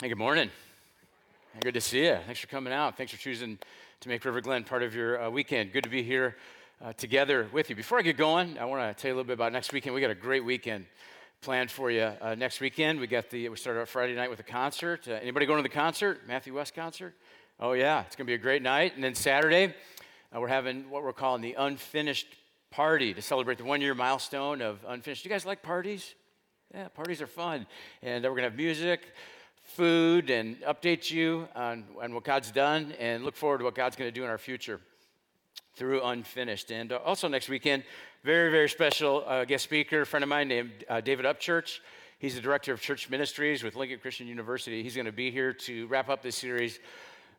Hey, good morning. Good to see you. Thanks for coming out. Thanks for choosing to make River Glen part of your uh, weekend. Good to be here uh, together with you. Before I get going, I want to tell you a little bit about next weekend. We got a great weekend planned for you uh, next weekend. We got the we started out Friday night with a concert. Uh, anybody going to the concert? Matthew West concert? Oh yeah, it's going to be a great night. And then Saturday, uh, we're having what we're calling the unfinished party to celebrate the one year milestone of unfinished. Do you guys like parties? Yeah, parties are fun, and uh, we're gonna have music food and update you on, on what God's done and look forward to what God's going to do in our future through Unfinished. And uh, also next weekend, very, very special uh, guest speaker, friend of mine named uh, David Upchurch. He's the director of church ministries with Lincoln Christian University. He's going to be here to wrap up this series,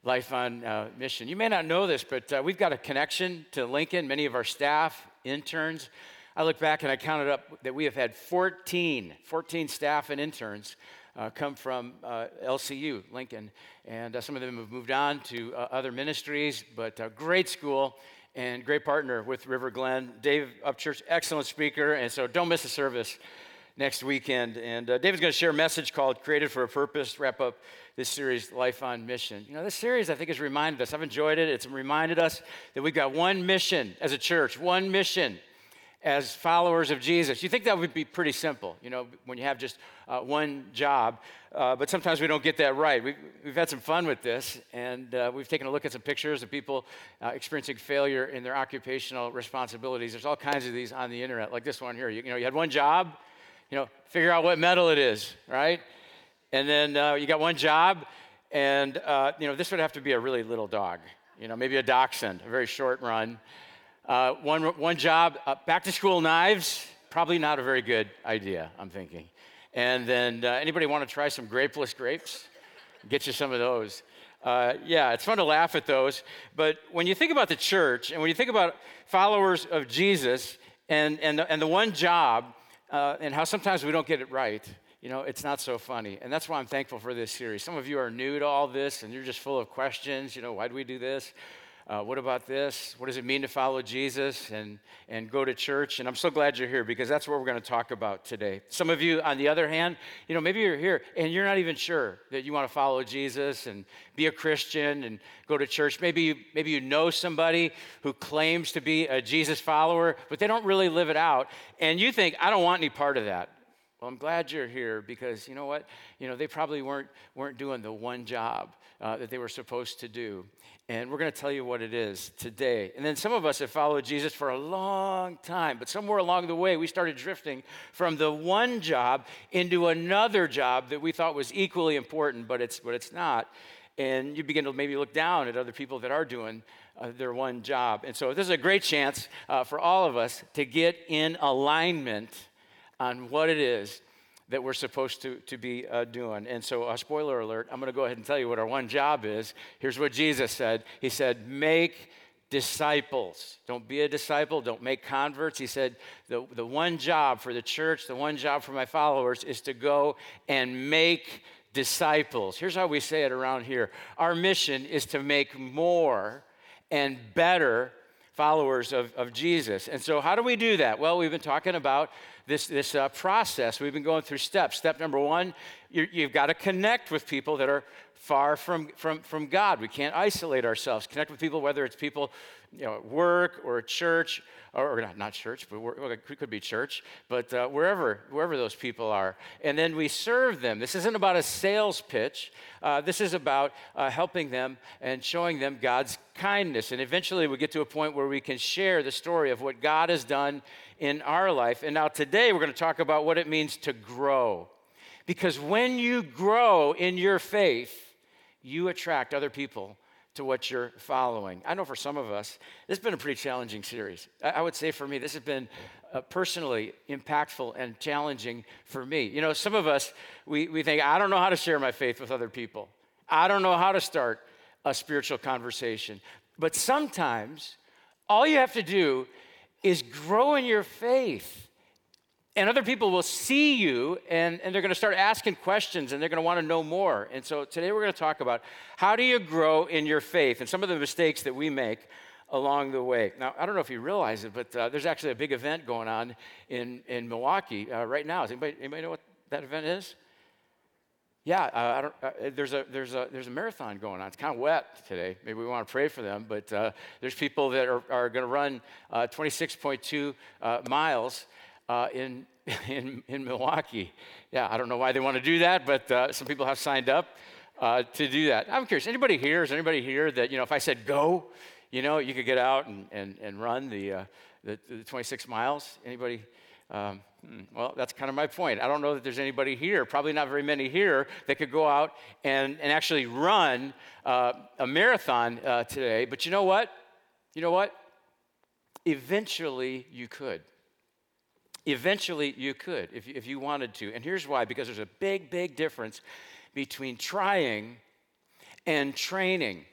Life on uh, Mission. You may not know this, but uh, we've got a connection to Lincoln. Many of our staff, interns, I look back and I counted up that we have had 14, 14 staff and interns uh, come from uh, LCU, Lincoln, and uh, some of them have moved on to uh, other ministries, but great school and great partner with River Glen. Dave Upchurch, excellent speaker, and so don't miss a service next weekend. And uh, David's going to share a message called Created for a Purpose, wrap up this series, Life on Mission. You know, this series I think has reminded us, I've enjoyed it, it's reminded us that we've got one mission as a church, one mission as followers of Jesus. You think that would be pretty simple, you know, when you have just uh, one job. Uh, but sometimes we don't get that right. We, have had some fun with this, and uh, we've taken a look at some pictures of people uh, experiencing failure in their occupational responsibilities. There's all kinds of these on the internet, like this one here. You, you know, you had one job, you know, figure out what metal it is, right? And then uh, you got one job, and, uh, you know, this would have to be a really little dog, you know, maybe a dachshund, a very short run. Uh, one, one job, uh, back to school knives, probably not a very good idea, I'm thinking. And then, uh, anybody want to try some grapeless grapes? Get you some of those. Uh, yeah, it's fun to laugh at those. But when you think about the church and when you think about followers of Jesus and, and, the, and the one job uh, and how sometimes we don't get it right, you know, it's not so funny. And that's why I'm thankful for this series. Some of you are new to all this and you're just full of questions. You know, why do we do this? Uh, what about this? What does it mean to follow Jesus and, and go to church? And I'm so glad you're here because that's what we're going to talk about today. Some of you, on the other hand, you know, maybe you're here and you're not even sure that you want to follow Jesus and be a Christian and go to church. Maybe you, maybe you know somebody who claims to be a Jesus follower, but they don't really live it out. And you think, I don't want any part of that. Well, I'm glad you're here because you know what? You know, they probably weren't, weren't doing the one job uh, that they were supposed to do. And we're going to tell you what it is today. And then some of us have followed Jesus for a long time, but somewhere along the way, we started drifting from the one job into another job that we thought was equally important, but it's, but it's not. And you begin to maybe look down at other people that are doing uh, their one job. And so this is a great chance uh, for all of us to get in alignment on what it is that we're supposed to, to be uh, doing. And so, a uh, spoiler alert, I'm going to go ahead and tell you what our one job is. Here's what Jesus said He said, Make disciples. Don't be a disciple, don't make converts. He said, the, the one job for the church, the one job for my followers is to go and make disciples. Here's how we say it around here our mission is to make more and better followers of, of Jesus. And so, how do we do that? Well, we've been talking about this, this uh, process. We've been going through steps. Step number one, you, you've got to connect with people that are far from, from, from God. We can't isolate ourselves. Connect with people, whether it's people you know, at work or church, or, or not, not church, but it could be church, but uh, wherever, wherever those people are. And then we serve them. This isn't about a sales pitch. Uh, this is about uh, helping them and showing them God's kindness. And eventually we get to a point where we can share the story of what God has done in our life. And now today we're going to talk about what it means to grow. Because when you grow in your faith, you attract other people to what you're following. I know for some of us, this has been a pretty challenging series. I would say for me, this has been uh, personally impactful and challenging for me. You know, some of us, we, we think, I don't know how to share my faith with other people, I don't know how to start a spiritual conversation. But sometimes, all you have to do is grow in your faith. And other people will see you and, and they're going to start asking questions and they're going to want to know more. And so today we're going to talk about how do you grow in your faith and some of the mistakes that we make along the way. Now, I don't know if you realize it, but uh, there's actually a big event going on in, in Milwaukee uh, right now. Does anybody, anybody know what that event is? yeah, uh, uh, there's, a, there's, a, there's a marathon going on. It's kind of wet today. Maybe we want to pray for them, but uh, there's people that are, are going to run uh, 26.2 uh, miles uh, in, in, in Milwaukee. Yeah, I don't know why they want to do that, but some people have signed up to do that. I'm curious, anybody here, is anybody here that, you know, if I said go, you know, you could get out and, and, and run the, the, the 26 miles? Anybody? Um, hmm, well, that's kind of my point. I don't know that there's anybody here, probably not very many here, that could go out and, and actually run uh, a marathon uh, today. But you know what? You know what? Eventually you could. Eventually you could if you, if you wanted to. And here's why because there's a big, big difference between trying and training.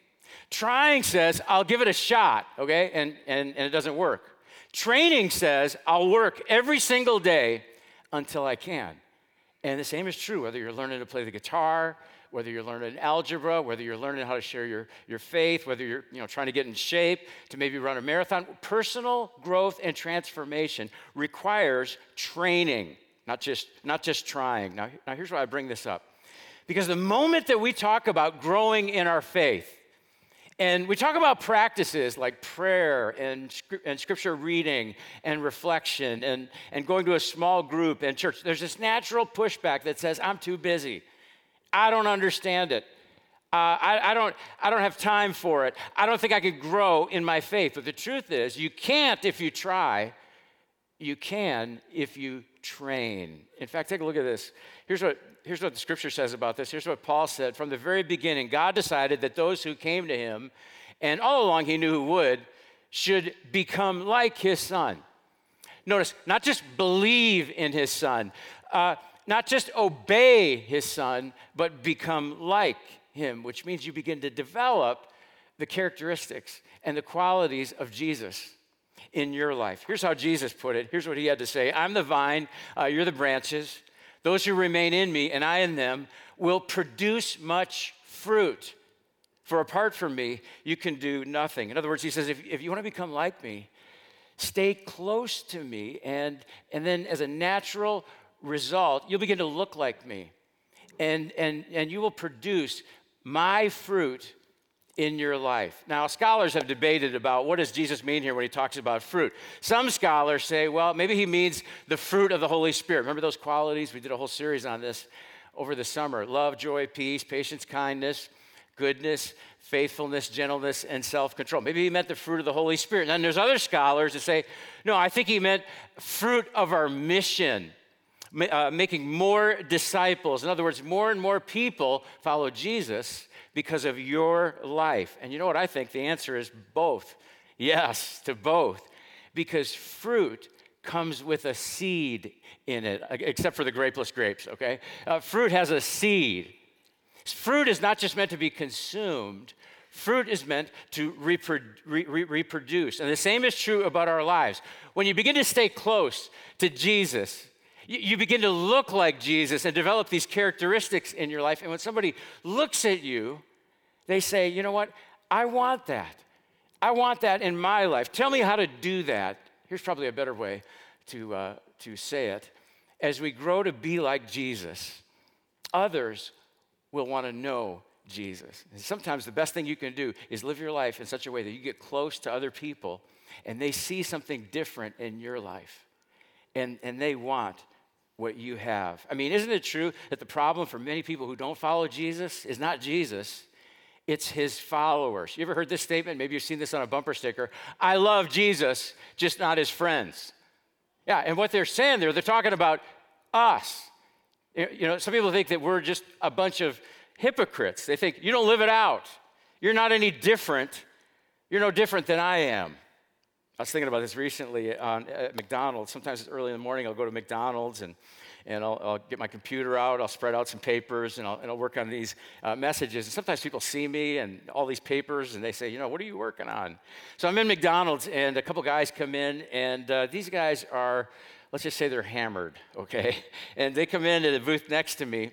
Trying says, I'll give it a shot, okay? And, and, and it doesn't work. Training says, I'll work every single day until I can. And the same is true whether you're learning to play the guitar, whether you're learning algebra, whether you're learning how to share your, your faith, whether you're you know, trying to get in shape to maybe run a marathon. Personal growth and transformation requires training, not just, not just trying. Now, now, here's why I bring this up. Because the moment that we talk about growing in our faith, and we talk about practices like prayer and, and scripture reading and reflection and, and going to a small group and church. There's this natural pushback that says, I'm too busy. I don't understand it. Uh, I, I, don't, I don't have time for it. I don't think I could grow in my faith. But the truth is, you can't if you try. You can if you train. In fact, take a look at this. Here's what here's what the scripture says about this. Here's what Paul said. From the very beginning, God decided that those who came to him, and all along he knew who would, should become like his son. Notice, not just believe in his son, uh, not just obey his son, but become like him, which means you begin to develop the characteristics and the qualities of Jesus in your life. Here's how Jesus put it. Here's what he had to say I'm the vine, uh, you're the branches. Those who remain in me and I in them will produce much fruit. For apart from me, you can do nothing. In other words, he says, if, if you want to become like me, stay close to me, and, and then as a natural result, you'll begin to look like me. And, and, and you will produce my fruit in your life. Now, scholars have debated about what does Jesus mean here when he talks about fruit. Some scholars say, well, maybe he means the fruit of the Holy Spirit. Remember those qualities? We did a whole series on this over the summer. Love, joy, peace, patience, kindness, goodness, faithfulness, gentleness, and self-control. Maybe he meant the fruit of the Holy Spirit. And then there's other scholars that say, no, I think he meant fruit of our mission. Uh, making more disciples. In other words, more and more people follow Jesus because of your life? And you know what I think? The answer is both. Yes, to both. Because fruit comes with a seed in it, except for the grapeless grapes, okay? Uh, fruit has a seed. Fruit is not just meant to be consumed, fruit is meant to reprodu- re- re- reproduce. And the same is true about our lives. When you begin to stay close to Jesus, you, begin to look like Jesus and develop these characteristics in your life. And when somebody looks at you, they say, you know what? I want that. I want that in my life. Tell me how to do that. Here's probably a better way to, uh, to say it. As we grow to be like Jesus, others will want to know Jesus. And sometimes the best thing you can do is live your life in such a way that you get close to other people and they see something different in your life and, and they want what you have. I mean, isn't it true that the problem for many people who don't follow Jesus is not Jesus, it's his followers. You ever heard this statement? Maybe you've seen this on a bumper sticker. I love Jesus, just not his friends. Yeah, and what they're saying there, they're talking about us. You know, some people think that we're just a bunch of hypocrites. They think you don't live it out. You're not any different. You're no different than I am. I was thinking about this recently on, at McDonald's. Sometimes it's early in the morning, I'll go to McDonald's and and I'll, I'll, get my computer out, I'll spread out some papers, and I'll, and I'll work on these uh, messages. And sometimes people see me and all these papers, and they say, you know, what are you working on? So I'm in McDonald's, and a couple guys come in, and uh, these guys are, let's just say they're hammered, okay? And they come in to the booth next to me,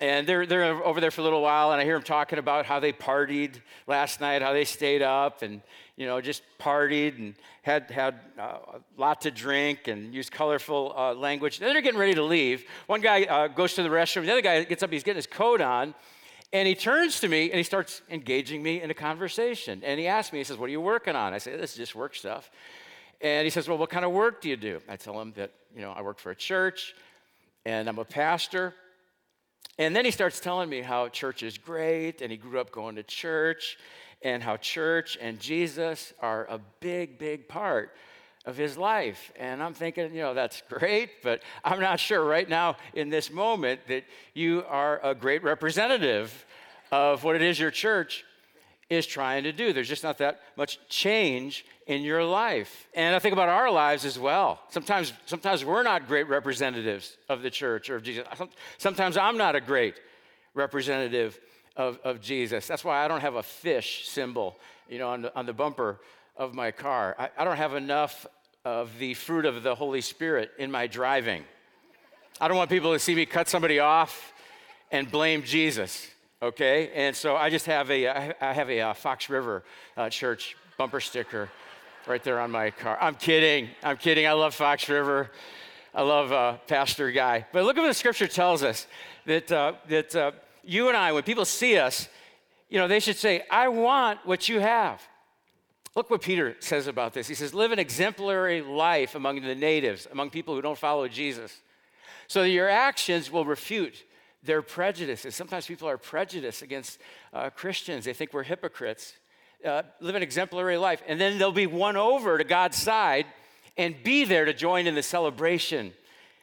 and they're, they're over there for a little while, and I hear them talking about how they partied last night, how they stayed up and, you know, just partied and had, had uh, a lot to drink and used colorful uh, language. Then they're getting ready to leave. One guy uh, goes to the restroom, the other guy gets up, he's getting his coat on, and he turns to me and he starts engaging me in a conversation. And he asks me, he says, What are you working on? I say, This is just work stuff. And he says, Well, what kind of work do you do? I tell him that, you know, I work for a church and I'm a pastor. And then he starts telling me how church is great and he grew up going to church and how church and Jesus are a big, big part of his life. And I'm thinking, you know, that's great, but I'm not sure right now in this moment that you are a great representative of what it is your church is trying to do. There's just not that much change in your life. And I think about our lives as well. Sometimes, sometimes we're not great representatives of the church or of Jesus. Sometimes I'm not a great representative of, of Jesus. That's why I don't have a fish symbol, you know, on the, on the bumper of my car. I, I don't have enough of the fruit of the Holy Spirit in my driving. I don't want people to see me cut somebody off and blame Jesus okay? And so I just have a, I have a uh, Fox River uh, Church bumper sticker right there on my car. I'm kidding. I'm kidding. I love Fox River. I love uh, Pastor Guy. But look at what the scripture tells us that, uh, that uh, you and I, when people see us, you know, they should say, I want what you have. Look what Peter says about this. He says, Live an exemplary life among the natives, among people who don't follow Jesus, so that your actions will refute their prejudices. Sometimes people are prejudiced against uh, Christians, they think we're hypocrites. Uh, live an exemplary life. And then they'll be won over to God's side and be there to join in the celebration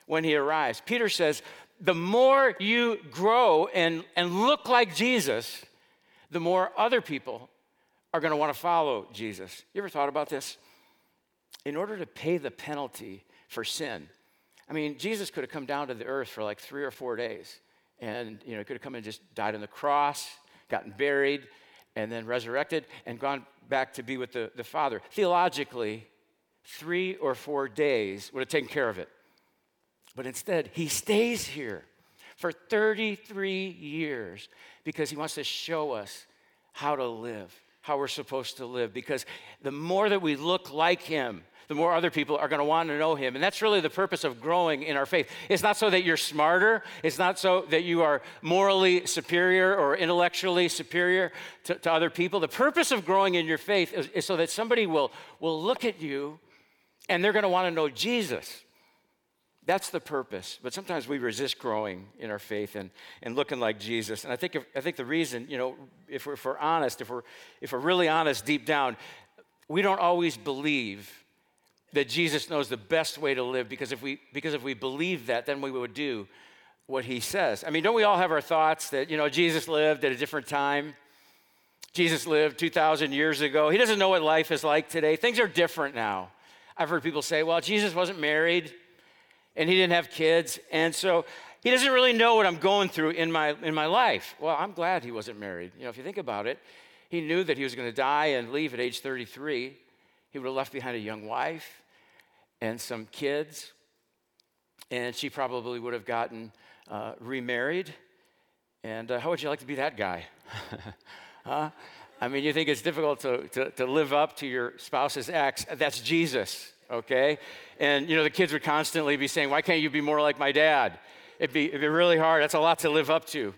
when He arrives. Peter says, the more you grow and, and look like Jesus, the more other people are going to want to follow Jesus. You ever thought about this? In order to pay the penalty for sin, I mean, Jesus could have come down to the earth for like three or four days and you know, could have come and just died on the cross, gotten buried, and then resurrected and gone back to be with the, the Father. Theologically, three or four days would have taken care of it. But instead, he stays here for 33 years because he wants to show us how to live, how we're supposed to live. Because the more that we look like him, the more other people are going to want to know him. And that's really the purpose of growing in our faith. It's not so that you're smarter, it's not so that you are morally superior or intellectually superior to, to other people. The purpose of growing in your faith is, is so that somebody will, will look at you and they're going to want to know Jesus. That's the purpose. But sometimes we resist growing in our faith and, and looking like Jesus. And I think, if, I think the reason, you know, if we're, if we're honest, if we're, if we're really honest deep down, we don't always believe that Jesus knows the best way to live because if we because if we believe that then we would do what he says. I mean, don't we all have our thoughts that, you know, Jesus lived at a different time? Jesus lived 2,000 years ago. He doesn't know what life is like today. Things are different now. I've heard people say, well, Jesus wasn't married and he didn't have kids. And so he doesn't really know what I'm going through in my, in my life. Well, I'm glad he wasn't married. You know, if you think about it, he knew that he was going to die and leave at age 33. He would have left behind a young wife and some kids, and she probably would have gotten uh, remarried. And uh, how would you like to be that guy? huh? I mean, you think it's difficult to, to, to live up to your spouse's ex. That's Jesus, okay? And, you know, the kids would constantly be saying, Why can't you be more like my dad? It'd be, it'd be really hard. That's a lot to live up to.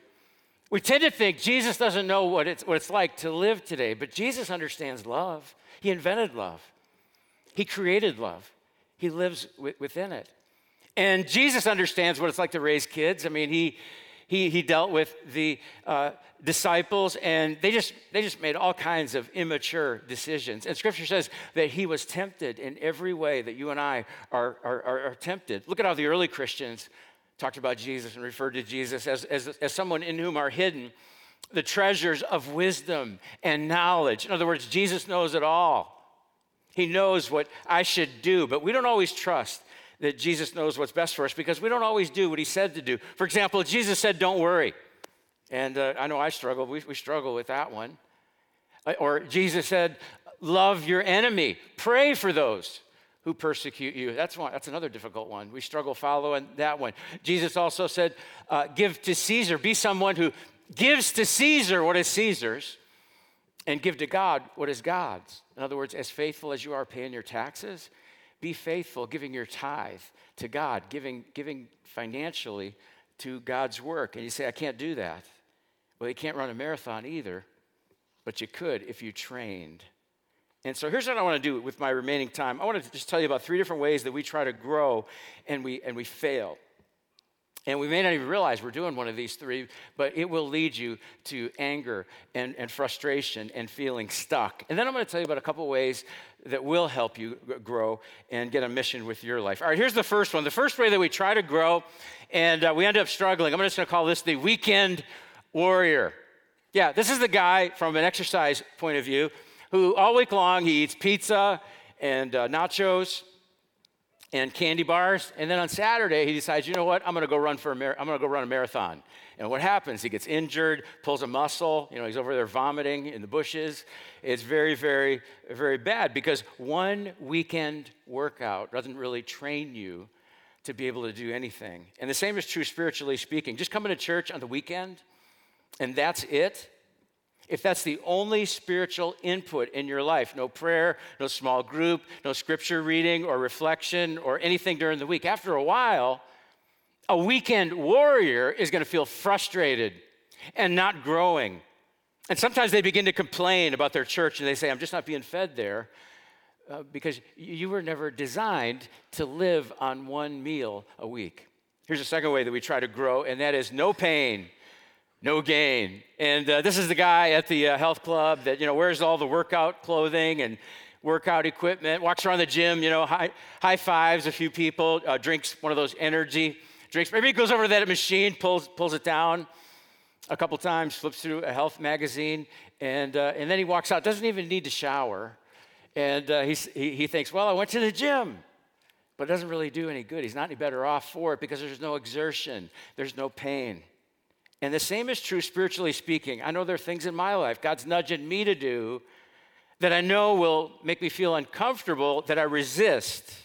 We tend to think Jesus doesn't know what it's, what it's like to live today, but Jesus understands love. He invented love, He created love. He lives within it. And Jesus understands what it's like to raise kids. I mean, he, he, he dealt with the uh, disciples, and they just, they just made all kinds of immature decisions. And scripture says that he was tempted in every way that you and I are, are, are, are tempted. Look at how the early Christians talked about Jesus and referred to Jesus as, as, as someone in whom are hidden the treasures of wisdom and knowledge. In other words, Jesus knows it all. He knows what I should do, but we don't always trust that Jesus knows what's best for us because we don't always do what he said to do. For example, Jesus said, Don't worry. And uh, I know I struggle, we, we struggle with that one. Uh, or Jesus said, Love your enemy, pray for those who persecute you. That's one. That's another difficult one. We struggle following that one. Jesus also said, uh, "Give to Caesar. Be someone who gives to Caesar what is Caesar's, and give to God what is God's." In other words, as faithful as you are paying your taxes, be faithful giving your tithe to God, giving giving financially to God's work. And you say, "I can't do that." Well, you can't run a marathon either, but you could if you trained. And so here's what I want to do with my remaining time. I want to just tell you about three different ways that we try to grow and we, and we fail. And we may not even realize we're doing one of these three, but it will lead you to anger and, and frustration and feeling stuck. And then I'm going to tell you about a couple ways that will help you grow and get a mission with your life. All right, here's the first one. The first way that we try to grow and uh, we end up struggling, I'm just going to call this the weekend warrior. Yeah, this is the guy from an exercise point of view who all week long he eats pizza and uh, nachos and candy bars, and then on Saturday he decides, you know what, I'm going to go run for a mar- I'm going to go run a marathon. And what happens? He gets injured, pulls a muscle. You know, he's over there vomiting in the bushes. It's very, very, very bad because one weekend workout doesn't really train you to be able to do anything. And the same is true spiritually speaking. Just coming to church on the weekend and that's it if that's the only spiritual input in your life, no prayer, no small group, no scripture reading or reflection or anything during the week, after a while, a weekend warrior is going to feel frustrated and not growing. And sometimes they begin to complain about their church and they say, I'm just not being fed there uh, because you were never designed to live on one meal a week. Here's a second way that we try to grow, and that is no pain no gain. And uh, this is the guy at the uh, health club that, you know, wears all the workout clothing and workout equipment, walks around the gym, you know, high, high fives a few people, uh, drinks one of those energy drinks. Maybe he goes over to that machine, pulls, pulls it down a couple times, flips through a health magazine, and, uh, and then he walks out, doesn't even need to shower. And uh, he, he thinks, well, I went to the gym but it doesn't really do any good. He's not any better off for it because there's no exertion, there's no pain. And the same is true spiritually speaking. I know there are things in my life God's nudging me to do that I know will make me feel uncomfortable that I resist.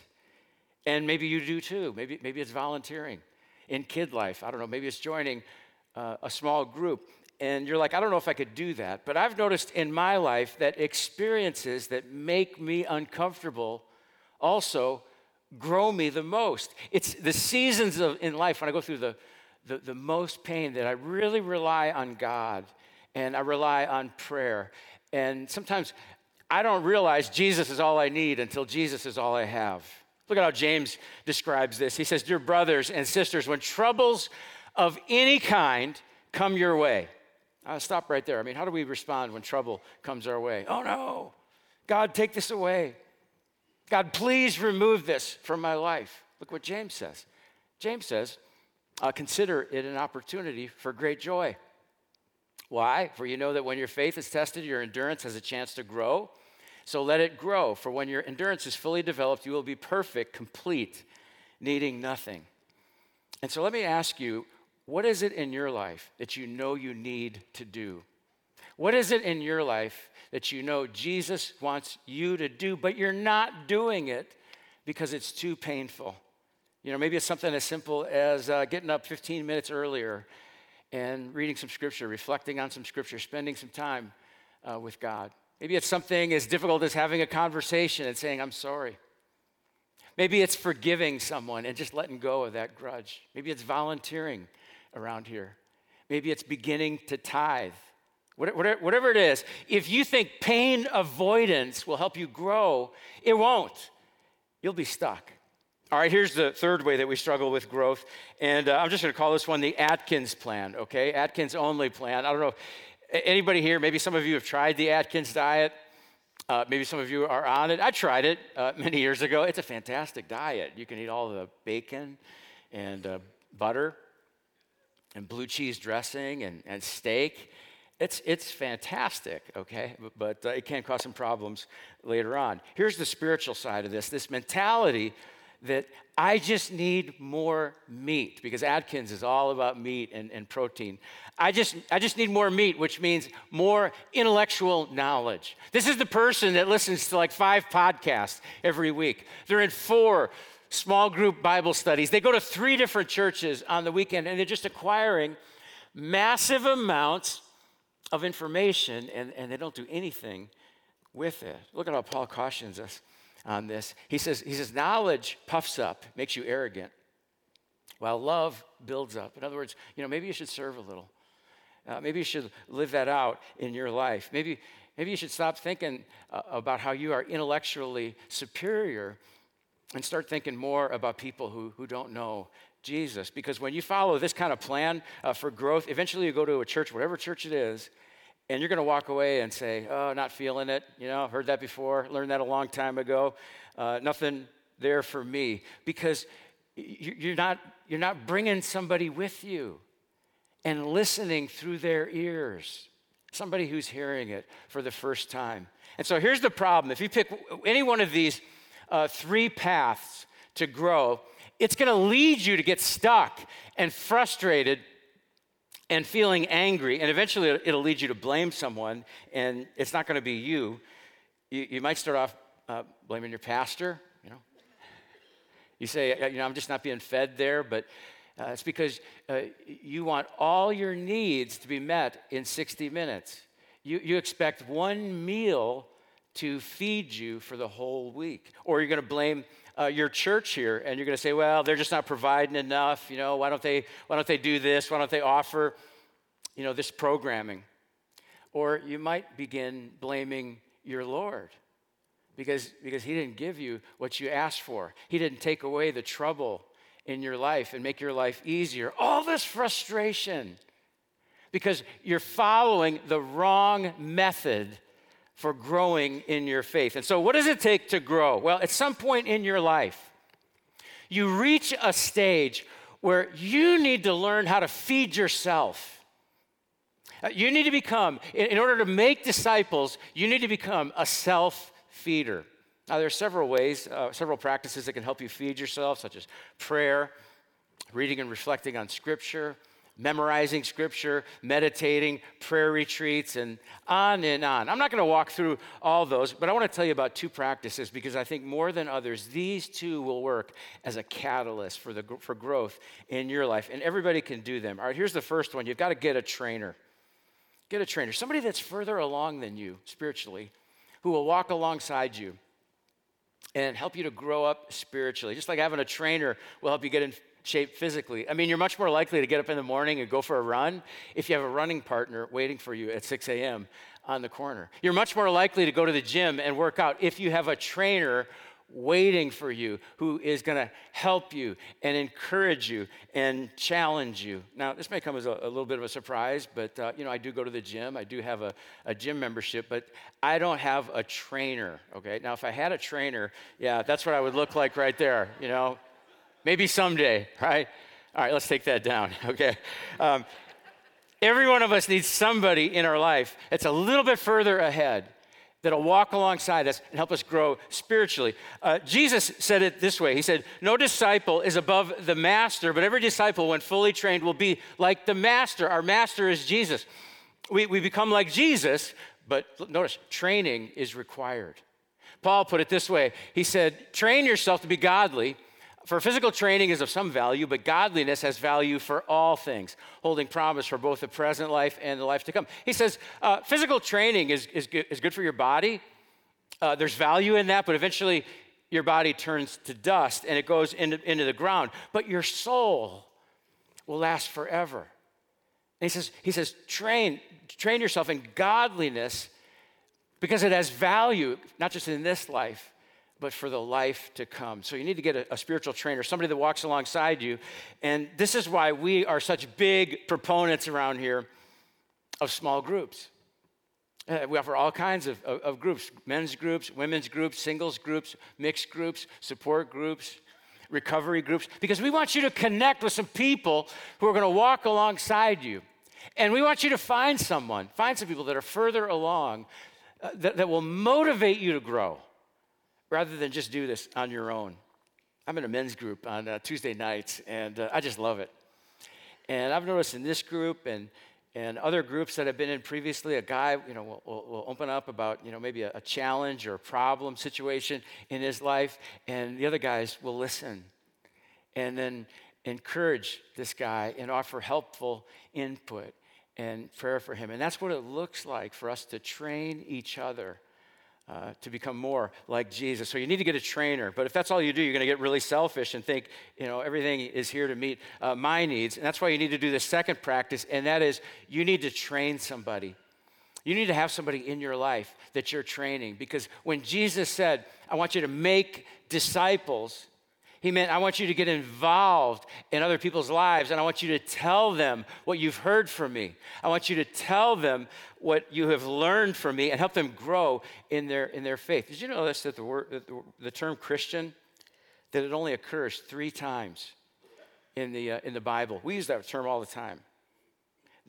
And maybe you do too. Maybe, maybe it's volunteering in kid life. I don't know. Maybe it's joining uh, a small group. And you're like, I don't know if I could do that. But I've noticed in my life that experiences that make me uncomfortable also grow me the most. It's the seasons of, in life when I go through the the, the most pain that I really rely on God and I rely on prayer. And sometimes I don't realize Jesus is all I need until Jesus is all I have. Look at how James describes this. He says, Dear brothers and sisters, when troubles of any kind come your way, I'll stop right there. I mean, how do we respond when trouble comes our way? Oh no, God, take this away. God, please remove this from my life. Look what James says. James says, uh, consider it an opportunity for great joy. Why? For you know that when your faith is tested, your endurance has a chance to grow. So let it grow, for when your endurance is fully developed, you will be perfect, complete, needing nothing. And so let me ask you what is it in your life that you know you need to do? What is it in your life that you know Jesus wants you to do, but you're not doing it because it's too painful? You know, maybe it's something as simple as uh, getting up 15 minutes earlier and reading some scripture, reflecting on some scripture, spending some time uh, with God. Maybe it's something as difficult as having a conversation and saying, I'm sorry. Maybe it's forgiving someone and just letting go of that grudge. Maybe it's volunteering around here. Maybe it's beginning to tithe. Whatever it is, if you think pain avoidance will help you grow, it won't. You'll be stuck. All right, here's the third way that we struggle with growth. And uh, I'm just going to call this one the Atkins plan, okay? Atkins only plan. I don't know. Anybody here, maybe some of you have tried the Atkins diet. Uh, maybe some of you are on it. I tried it uh, many years ago. It's a fantastic diet. You can eat all the bacon and uh, butter and blue cheese dressing and, and steak. It's, it's fantastic, okay? But, but uh, it can cause some problems later on. Here's the spiritual side of this this mentality that I just need more meat because Atkins is all about meat and, and protein. I just, I just need more meat, which means more intellectual knowledge. This is the person that listens to like five podcasts every week. They're in four small group Bible studies. They go to three different churches on the weekend and they're just acquiring massive amounts of information and, and they don't do anything with it. Look at how Paul cautions us on this. He says, he says, knowledge puffs up, makes you arrogant, while love builds up. In other words, you know, maybe you should serve a little. Uh, maybe you should live that out in your life. Maybe, maybe you should stop thinking uh, about how you are intellectually superior and start thinking more about people who, who don't know Jesus. Because when you follow this kind of plan uh, for growth, eventually you go to a church, whatever church it is, and you're going to walk away and say, Oh, not feeling it. You know, I've heard that before, learned that a long time ago. Uh, nothing there for me. Because you're not, you're not bringing somebody with you and listening through their ears, somebody who's hearing it for the first time. And so here's the problem if you pick any one of these uh, three paths to grow, it's going to lead you to get stuck and frustrated and feeling angry, and eventually it'll lead you to blame someone, and it's not going to be you. you. You, might start off uh, blaming your pastor, you know. You say, you know, I'm just not being fed there, but uh, it's because uh, you want all your needs to be met in 60 minutes. You, you expect one meal to feed you for the whole week. Or you're going to blame uh, your church here and you're going to say, well, they're just not providing enough. You know, why don't they, why don't they do this? Why don't they offer, you know, this programming? Or you might begin blaming your Lord because, because he didn't give you what you asked for. He didn't take away the trouble in your life and make your life easier. All this frustration because you're following the wrong method for growing in your faith. And so, what does it take to grow? Well, at some point in your life, you reach a stage where you need to learn how to feed yourself. Uh, you need to become, in order to make disciples, you need to become a self feeder. Now, there are several ways, uh, several practices that can help you feed yourself, such as prayer, reading and reflecting on Scripture, memorizing scripture, meditating, prayer retreats, and on and on. I'm not going to walk through all those, but I want to tell you about two practices because I think more than others, these two will work as a catalyst for, the, for growth in your life. And everybody can do them. All right, here's the first one you've got to get a trainer. Get a trainer, somebody that's further along than you spiritually, who will walk alongside you and help you to grow up spiritually. Just like having a trainer will help you get in shape physically. I mean, you're much more likely to get up in the morning and go for a run if you have a running partner waiting for you at 6 a.m. on the corner. You're much more likely to go to the gym and work out if you have a trainer waiting for you who is going to help you and encourage you and challenge you. Now, this may come as a, a little bit of a surprise, but uh, you know, I do go to the gym. I do have a, a gym membership, but I don't have a trainer. Okay. Now, if I had a trainer, yeah, that's what I would look like right there. You know, Maybe someday, right? All right, let's take that down, okay? Um, every one of us needs somebody in our life that's a little bit further ahead that'll walk alongside us and help us grow spiritually. Uh, Jesus said it this way He said, No disciple is above the master, but every disciple, when fully trained, will be like the master. Our master is Jesus. We, we become like Jesus, but notice, training is required. Paul put it this way He said, Train yourself to be godly for physical training is of some value, but godliness has value for all things, holding promise for both the present life and the life to come. He says uh, physical training is, is, good, is good for your body. Uh, there's value in that, but eventually your body turns to dust and it goes into, into the ground. But your soul will last forever. And he says, he says train, train yourself in godliness because it has value, not just in this life, but for the life to come. So you need to get a, a, spiritual trainer, somebody that walks alongside you. And this is why we are such big proponents around here of small groups. Uh, we offer all kinds of, of, of groups men's groups, women's groups, singles groups, mixed groups, support groups, recovery groups, because we want you to connect with some people who are going to walk alongside you. And we want you to find someone, find some people that are further along uh, that, that will motivate you to grow rather than just do this on your own. I'm in a men's group on uh, Tuesday nights, and uh, I just love it. And I've noticed in this group and and other groups that I've been in previously, a guy, you know, will, will, open up about, you know, maybe a, a challenge or a problem situation in his life, and the other guys will listen, and then encourage this guy and offer helpful input and prayer for him. And that's what it looks like for us to train each other uh, to become more like Jesus. So you need to get a trainer. But if that's all you do, you're going to get really selfish and think, you know, everything is here to meet uh, my needs. And that's why you need to do the second practice, and that is you need to train somebody. You need to have somebody in your life that you're training. Because when Jesus said, I want you to make disciples, he meant, I want you to get involved in other people's lives and I want you to tell them what you've heard from me. I want you to tell them what you have learned from me and help them grow in their, in their faith. Did you this, that the, word, the, the term Christian, that it only occurs three times in the, uh, in the Bible? We use that term all the time.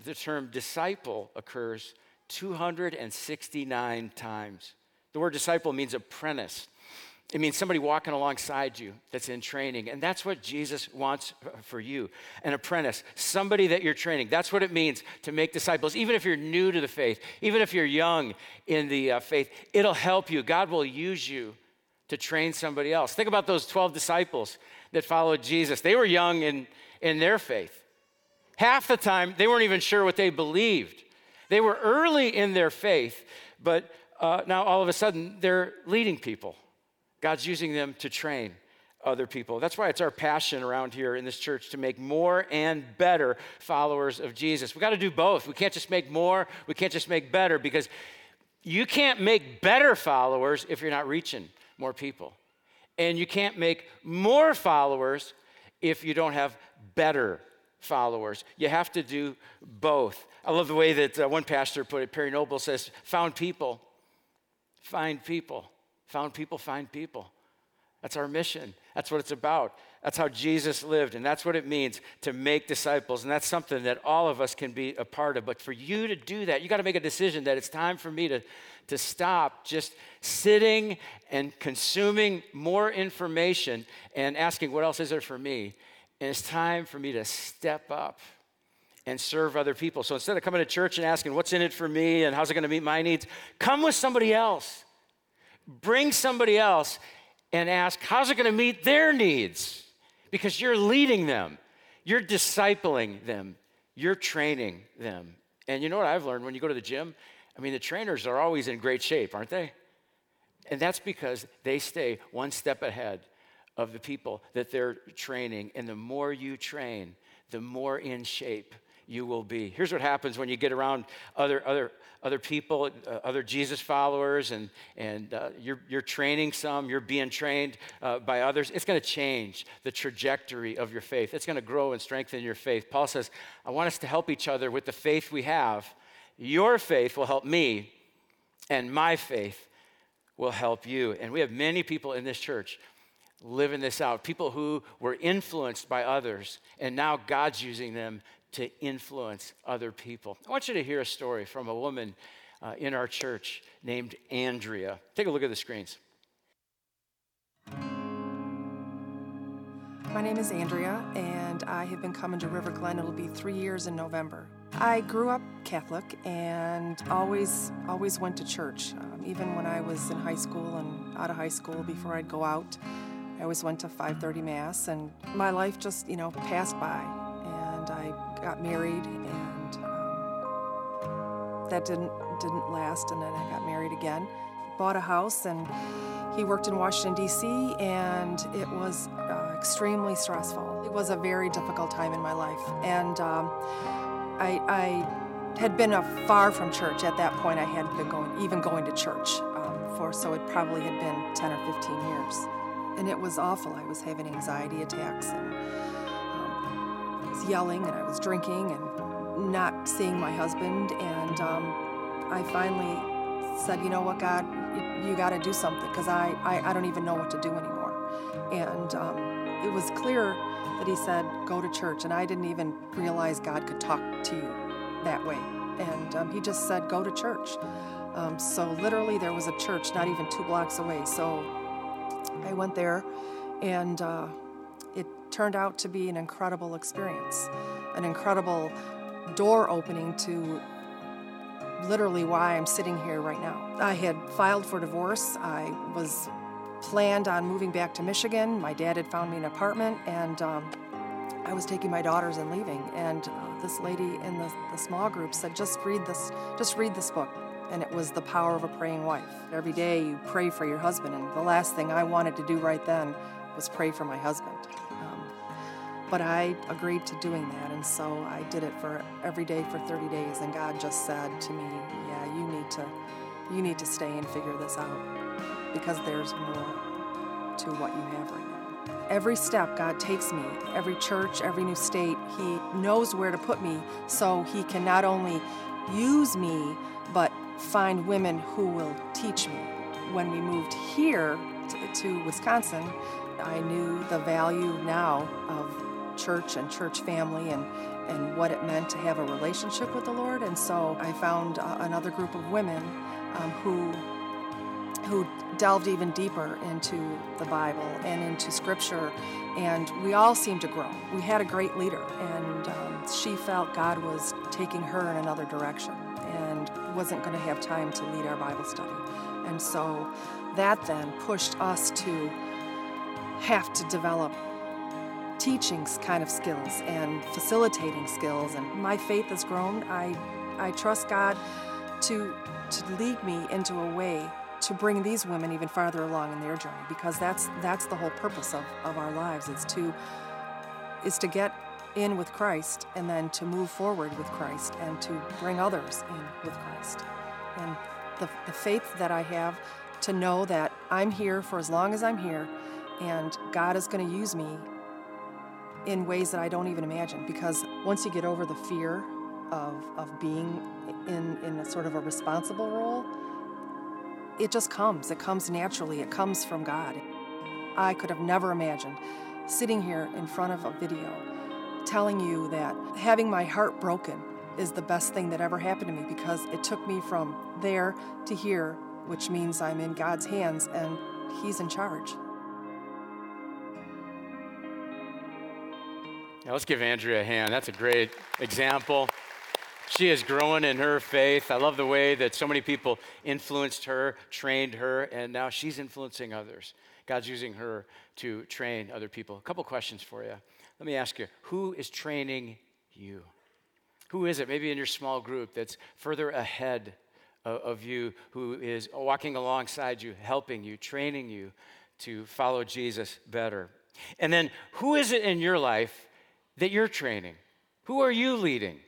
The term disciple occurs 269 times. The word disciple means apprentice. It means somebody walking alongside you that's in training. And that's what Jesus wants for you an apprentice, somebody that you're training. That's what it means to make disciples. Even if you're new to the faith, even if you're young in the uh, faith, it'll help you. God will use you to train somebody else. Think about those 12 disciples that followed Jesus. They were young in, in their faith. Half the time, they weren't even sure what they believed. They were early in their faith, but uh, now all of a sudden, they're leading people. God's using them to train other people. That's why it's our passion around here in this church to make more and better followers of Jesus. We got to do both. We can't just make more, we can't just make better because you can't make better followers if you're not reaching more people. And you can't make more followers if you don't have better followers. You have to do both. I love the way that uh, one pastor put it. Perry Noble says, Found people, find people. Found people find people. That's our mission. That's what it's about. That's how Jesus lived, and that's what it means to make disciples. And that's something that all of us can be a part of. But for you to do that, you got to make a decision that it's time for me to, to stop just sitting and consuming more information and asking, what else is there for me? And it's time for me to step up and serve other people. So instead of coming to church and asking, what's in it for me and how's it going to meet my needs, come with somebody else bring somebody else and ask, how's it going to meet their needs? Because you're leading them, you're discipling them, you're training them. And you know what I've learned when you go to the gym? I mean, the trainers are always in great shape, aren't they? And that's because they stay one step ahead of the people that they're training. And the more you train, the more in shape you will be. Here's what happens when you get around other, other, other people, uh, other Jesus followers, and, and uh, you're, you're training some, you're being trained uh, by others. It's going to change the trajectory of your faith. It's going to grow and strengthen your faith. Paul says, I want us to help each other with the faith we have. Your faith will help me, and my faith will help you. And we have many people in this church living this out. People who were influenced by others, and now God's using them to influence other people. I want you to hear a story from a woman uh, in our church named Andrea. Take a look at the screens. My name is Andrea, and I have been coming to River Glen. It'll be three years in November. I grew up Catholic and always, always went to church. Um, even when I was in high school and out of high school, before I'd go out, I always went to 5:30 mass, and my life just, you know, passed by. And I got married, and um, that didn't didn't last. And then I got married again, bought a house, and he worked in Washington D.C. and it was uh, extremely stressful. It was a very difficult time in my life, and um, I, I had been far from church at that point. I hadn't been going even going to church um, for so it probably had been 10 or 15 years, and it was awful. I was having anxiety attacks and was yelling and I was drinking and not seeing my husband. And um, I finally said, you know what, God, you, you got to do something because I, I, I, don't even know what to do anymore. And um, it was clear that He said, go to church. And I didn't even realize God could talk to you that way. And um, He just said, go to church. Um, so literally, there was a church not even two blocks away. So I went there And uh, turned out to be an incredible experience, an incredible door opening to literally why I'm sitting here right now. I had filed for divorce. I was planned on moving back to Michigan. My dad had found me an apartment, and um, I was taking my daughters and leaving. And uh, this lady in the, the small group said, "Just read this. Just read this book." And it was the power of a praying wife. Every day you pray for your husband, and the last thing I wanted to do right then was pray for my husband. But I agreed to doing that, and so I did it for every day for 30 days. And God just said to me, "Yeah, you need to, you need to stay and figure this out." because there's more to what you have right now. Every step God takes me, every church, every new state, He knows where to put me so He can not only use me, but find women who will teach me. When we moved here to, to Wisconsin, I knew the value now of church and church family and, and what it meant to have a relationship with the Lord. And so I found uh, another group of women um, who who delved even deeper into the Bible and into Scripture, and we all seemed to grow. We had a great leader, and um, she felt God was taking her in another direction and wasn't going to have time to lead our Bible study. And so that then pushed us to have to develop teaching kind of skills and facilitating skills. And my faith has grown. I, I trust God to, to lead me into a way to bring these women even farther along in their journey because that's that's the whole purpose of, of our lives is to is to get in with Christ and then to move forward with Christ and to bring others in with Christ. And the, the faith that I have to know that I'm here for as long as I'm here and God is going to use me in ways that I don't even imagine because once you get over the fear of, of being in, in a sort of a responsible role, it just comes. It comes naturally. It comes from God. I could have never imagined sitting here in front of a video telling you that having my heart broken is the best thing that ever happened to me because it took me from there to here, which means I'm in God's hands and He's in charge. Now let's give Andrea a hand. That's a great example. She is growing in her faith. I love the way that so many people influenced her, trained her, and now she's influencing others. God's using her to train other people. A couple questions for you. Let me ask you who is training you? Who is it, maybe in your small group, that's further ahead of you, who is walking alongside you, helping you, training you to follow Jesus better? And then who is it in your life that you're training? Who are you leading?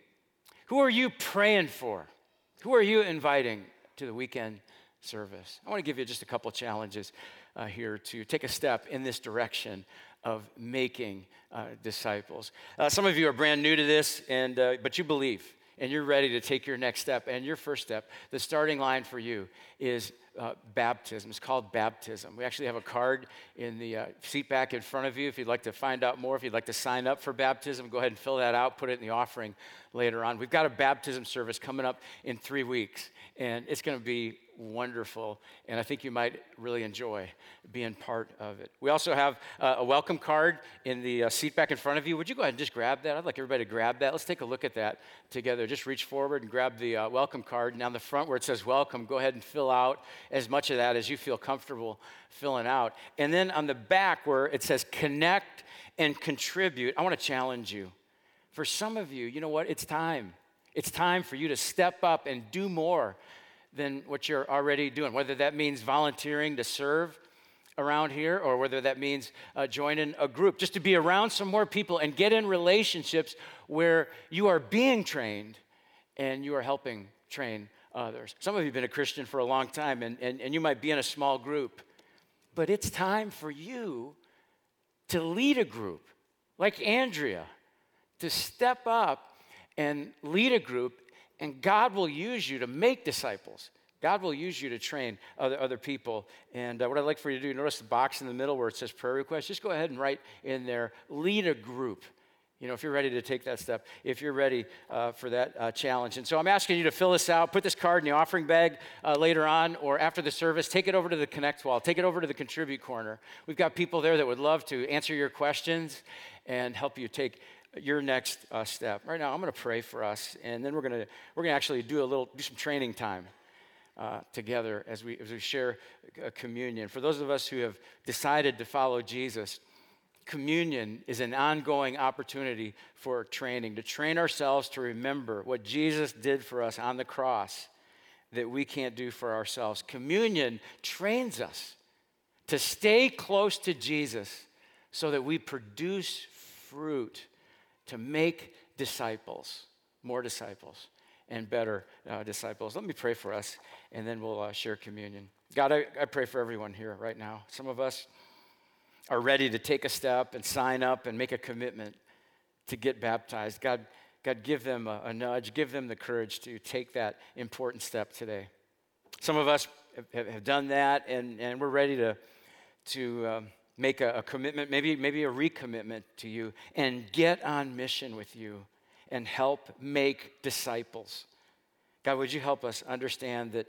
Who are you praying for? Who are you inviting to the weekend service? I want to give you just a couple challenges uh, here to take a step in this direction of making uh, disciples. Uh, some of you are brand new to this, and, uh, but you believe and you're ready to take your next step. And your first step, the starting line for you is uh, baptism. It's called baptism. We actually have a card in the uh, seat back in front of you. If you'd like to find out more, if you'd like to sign up for baptism, go ahead and fill that out, put it in the offering later on. We've got a baptism service coming up in three weeks, and it's going to be wonderful, and I think you might really enjoy being part of it. We also have uh, a welcome card in the uh, seat back in front of you. Would you go ahead and just grab that? I'd like everybody to grab that. Let's take a look at that together. Just reach forward and grab the uh, welcome card. On the front where it says welcome, go ahead and fill out as much of that as you feel comfortable filling out. And then on the back where it says connect and contribute, I want to challenge you. For some of you, you know what? It's time. It's time for you to step up and do more than what you're already doing, whether that means volunteering to serve around here or whether that means uh, joining a group, just to be around some more people and get in relationships where you are being trained and you are helping train others. Some of you have been a Christian for a long time and, and, and you might be in a small group, but it's time for you to lead a group like Andrea, to step up and lead a group and God will use you to make disciples. God will use you to train other, other people. And uh, what I'd like for you to do, notice the box in the middle where it says prayer request. Just go ahead and write in there, lead a group. You know, if you're ready to take that step, if you're ready uh, for that uh, challenge. And so I'm asking you to fill this out, put this card in the offering bag uh, later on or after the service, take it over to the Connect wall, take it over to the Contribute corner. We've got people there that would love to answer your questions and help you take your next uh, step. Right now, I'm going to pray for us, and then we're going to we're going to actually do a little do some training time. Uh, together as we, as we share communion. For those of us who have decided to follow Jesus, communion is an ongoing opportunity for training, to train ourselves to remember what Jesus did for us on the cross that we can't do for ourselves. Communion trains us to stay close to Jesus so that we produce fruit to make disciples, more disciples, and better uh, disciples. Let me pray for us, and then we'll uh, share communion. God, I, I pray for everyone here right now. Some of us, are ready to take a step and sign up and make a commitment to get baptized, God, God, give them a, a nudge, give them the courage to take that important step today. Some of us have, have done that, and, and we're ready to, to um, make a, a commitment, maybe, maybe a recommitment to you, and get on mission with you and help make disciples. God, would you help us understand that,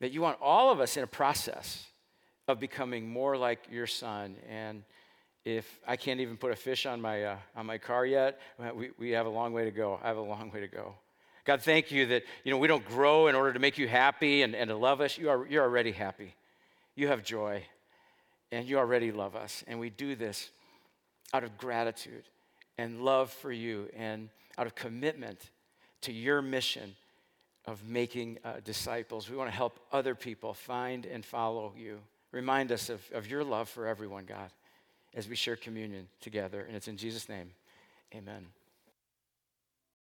that you want all of us in a process of becoming more like your son. And if I can't even put a fish on my, uh, on my car yet, we, we have a long way to go. I have a long way to go. God, thank you that you know, we don't grow in order to make you happy and, and to love us. You are, you're already happy. You have joy, and you already love us. And we do this out of gratitude and love for you and out of commitment to your mission of making uh, disciples. We want to help other people find and follow you. Remind us of, of your love for everyone, God, as we share communion together. And it's in Jesus' name. Amen.